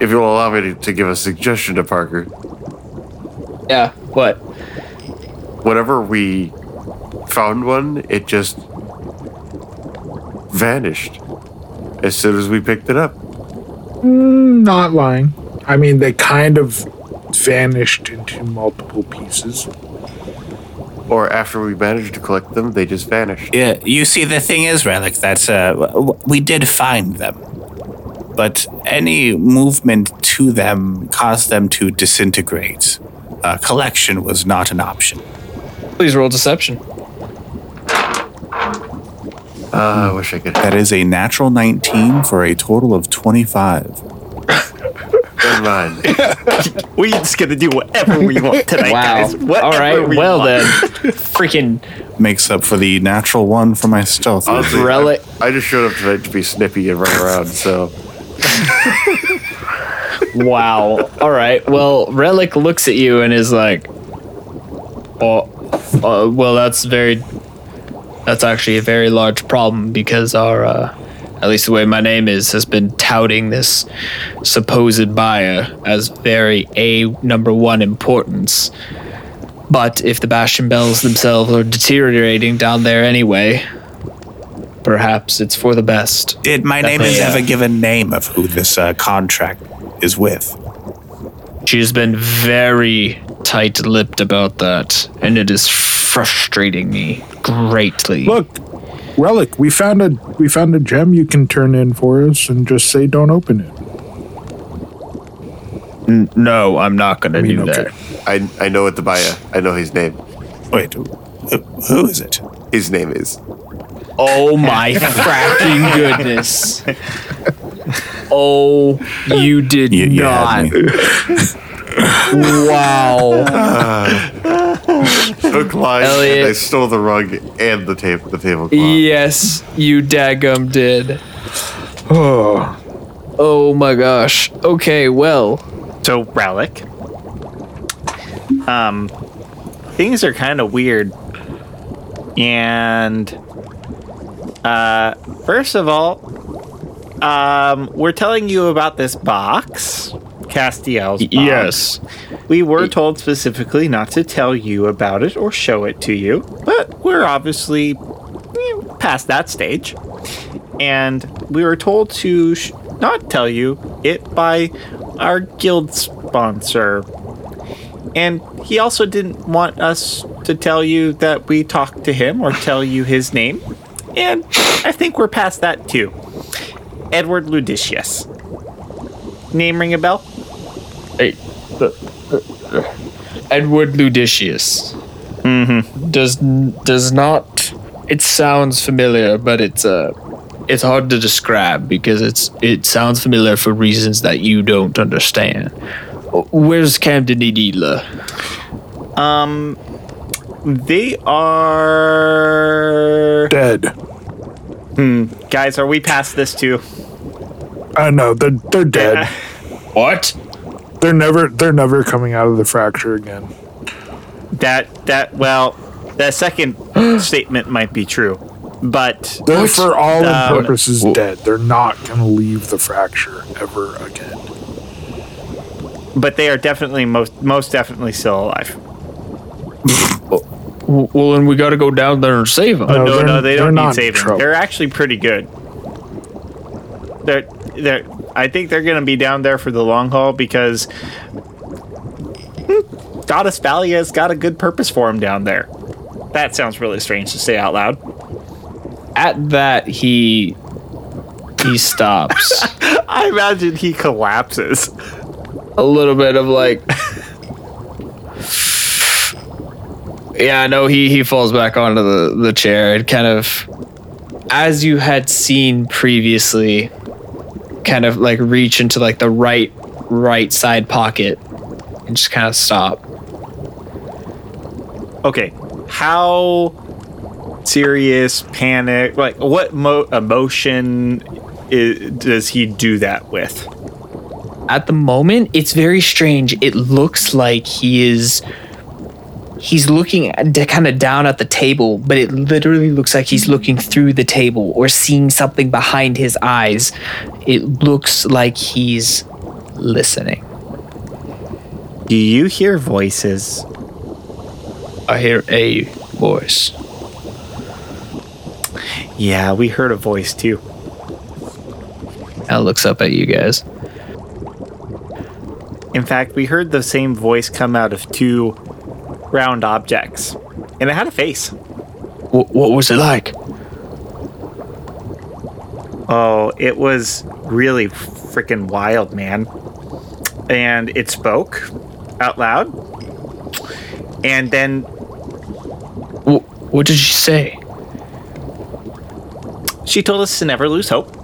If you'll allow me to, to give a suggestion to Parker, Yeah. What? whenever we found one, it just vanished as soon as we picked it up. not lying. I mean, they kind of vanished into multiple pieces. Or after we managed to collect them, they just vanished. Yeah, you see, the thing is, Relic, that uh, we did find them. But any movement to them caused them to disintegrate. Uh, collection was not an option. Please roll deception. Ah, I wish I could. That is a natural 19 for a total of 25. Never mind. We just gonna do whatever we want tonight, Wow. guys. Whatever All right. we Well want. then, freaking Makes up for the natural one for my stealth. Honestly, Relic. I, I just showed up tonight to be snippy and run around, so. Wow. All right. Well, Relic looks at you and is like, "Oh, uh, well, that's very, that's actually a very large problem because our, uh, at least the way my name is, has been touting this supposed buyer as very a number one importance. But if the Bastion Bells themselves are deteriorating down there anyway, perhaps it's for the best. Did my That name may, is uh, ever given name of who this uh, contract is with? She's been very tight lipped about that, and it is frustrating me greatly. Look, Relic, we found a we found a gem you can turn in for us and just say don't open it. N- no, I'm not going to I mean, do okay. that. I I know what the buyer. I know his name. Wait, who, who is it? His name is. Oh my fracking goodness. Oh, you did You, you not. had me. Wow. Hook, Elliot. and I stole the rug and the table. The tablecloth. yes, you daggum did. Oh, Oh my gosh. Okay, well. So relic. Um, things are kind of weird, and uh, first of all, um, we're telling you about this box, Castiel's. Yes. We were told specifically not to tell you about it or show it to you, but we're obviously eh, past that stage. And we were told to sh- not tell you it by our guild sponsor. And he also didn't want us to tell you that we talked to him or tell you his name. And I think we're past that too. Edward Ludicius. Name ring a bell? Hey, Edward Ludicius. Mm-hmm. Does does not. It sounds familiar, but it's uh, it's hard to describe because it's it sounds familiar for reasons that you don't understand. Where's Camden Edila? Um, they are. dead. Hmm. Guys, are we past this too? I know they're they're dead. What? They're never they're never coming out of the fracture again. That that well, that second statement might be true, but They're for all Um, purposes dead. They're not gonna leave the fracture ever again. but they are definitely most most definitely still alive. W- Well, then we got to go down there and save them. Oh, No, no, they're- no, they don't need saving. trouble. They're actually pretty good. They're they're. I think they're going to be down there for the long haul because hmm, Goddess Valia's got a good purpose for him down there. That sounds really strange to say out loud. At that, he he stops. I imagine he collapses. a little bit of like yeah no he he falls back onto the the chair and kind of as you had seen previously kind of like reach into like the right right side pocket and just kind of stop Okay, how serious panic? Like, what mo- emotion i does he do that with? at the moment it's very strange it looks like he is he's looking kind of down at the table but it literally looks like he's looking through the table or seeing something behind his eyes it looks like he's listening Do you hear voices? i hear a voice Yeah, we heard a voice too. al looks up at you guys In fact, we heard the same voice come out of two round objects, and it had a face. Wh- what was it like Oh, it was really freaking wild, man. And it spoke out loud. And then Wh- what did she say she told us to never lose hope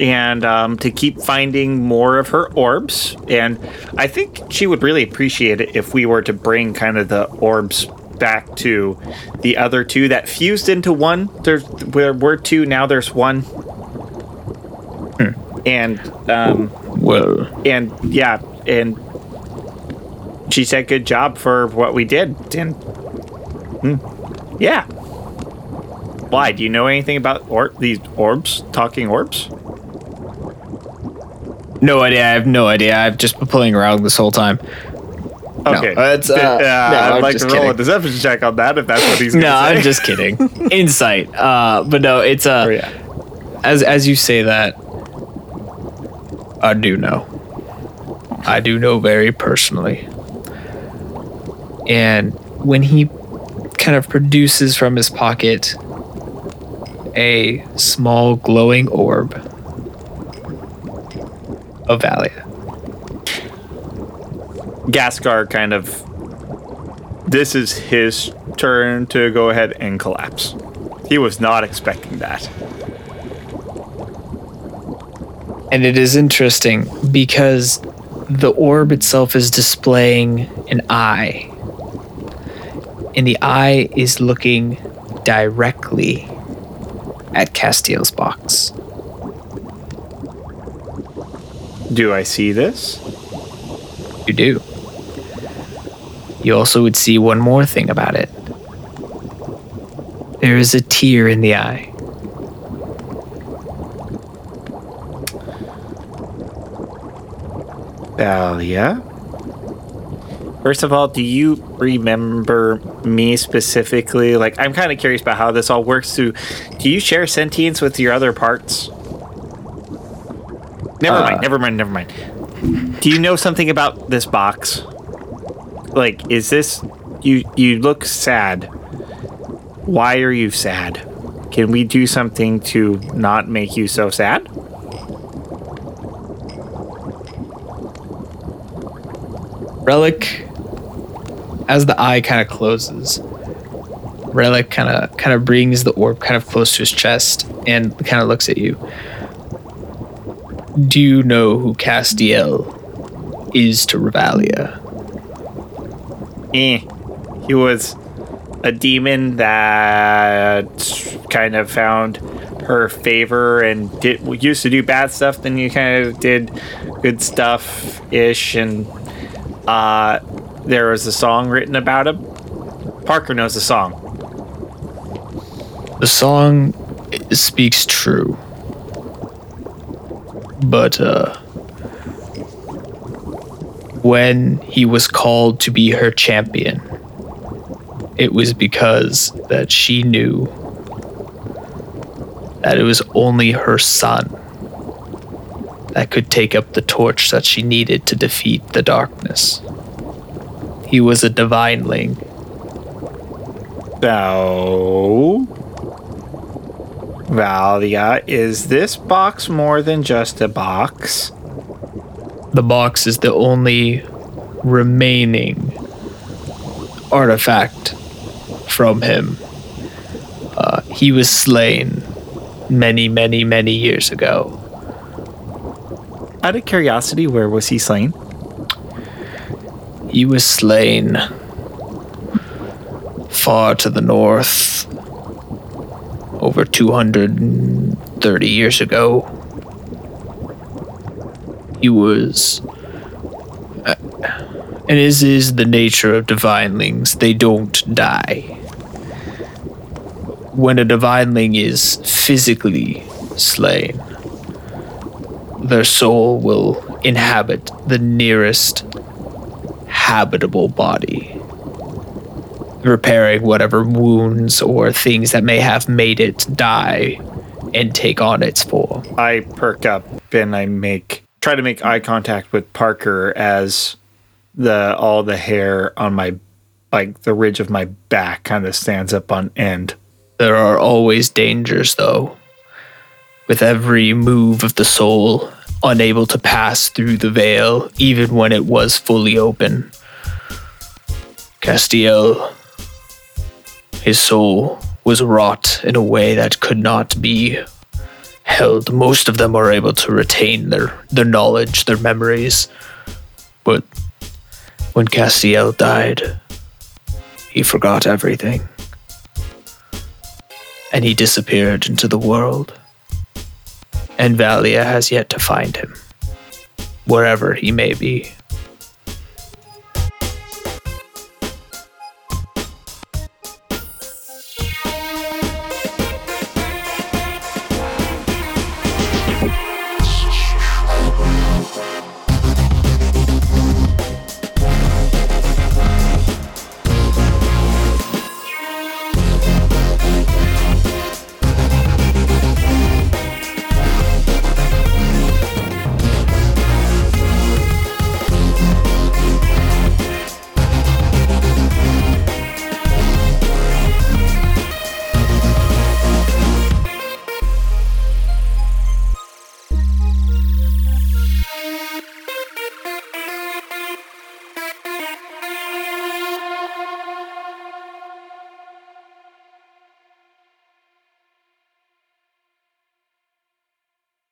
and um, to keep finding more of her orbs. And I think she would really appreciate it if we were to bring kind of the orbs back to the other two that fused into one. There's there were two, now there's one. And um, well and yeah, and she said good job for what we did. And hmm, yeah. Why? Do you know anything about or- these orbs? Talking orbs? No idea i have no idea i've just been playing around this whole time Okay. No, it's, uh, yeah, no, I'd I'm like to roll a kidding. deception check on that if that's what he's No. I'm just kidding. Insight. Uh, but no, it's uh, Oh, yeah. as as you say that, I do know. I do know very personally. And when he kind of produces from his pocket a small glowing orb of Valia. Gaskar kind of. This is his turn to go ahead and collapse. He was not expecting that. And it is interesting because the orb itself is displaying an eye. And the eye is looking directly at Castiel's box. Do I see this? You do. You also would see one more thing about it. There is a tear in the eye. Dahlia? First of all, do you remember me specifically? Like, I'm kind of curious about how this all works. Do, do you share sentience with your other parts? Never Uh, mind, never mind, never mind. Do you know something about this box? Like, is this you? You look sad. Why are you sad? Can we do something to not make you so sad? Relic, as the eye kind of closes, Relic kind of kind of brings the orb kind of close to his chest and kind of looks at you. Do you know who Castiel is to Revalia? Eh. He was a demon that kind of found her favor and did used to do bad stuff. Then you kind of did good stuff ish, and uh, there was a song written about him. Parker knows the song. The song speaks true. But uh when he was called to be her champion, it was because that she knew that it was only her son that could take up the torch that she needed to defeat the darkness. He was a divineling So, Valia, is this box more than just a box? The box is the only remaining artifact from him. Uh, he was slain many, many, many years ago. Out of curiosity, where was he slain? He was slain far to the north over 230 years ago. He was. uh, and as is the nature of divinelings, they don't die. When a divineling is physically slain, their soul will inhabit the nearest habitable body, repairing whatever wounds or things that may have made it die and take on its form. I perk up and I make try to make eye contact with Parker as the all the hair on my like the ridge of my back kind of stands up on end. There are always dangers, though. With every move of the soul, unable to pass through the veil, even when it was fully open. Castiel, his soul was wrought in a way that could not be held. Most of them are able to retain their, their knowledge, their memories. But when Castiel died, he forgot everything and he disappeared into the world. And Valia has yet to find him, wherever he may be.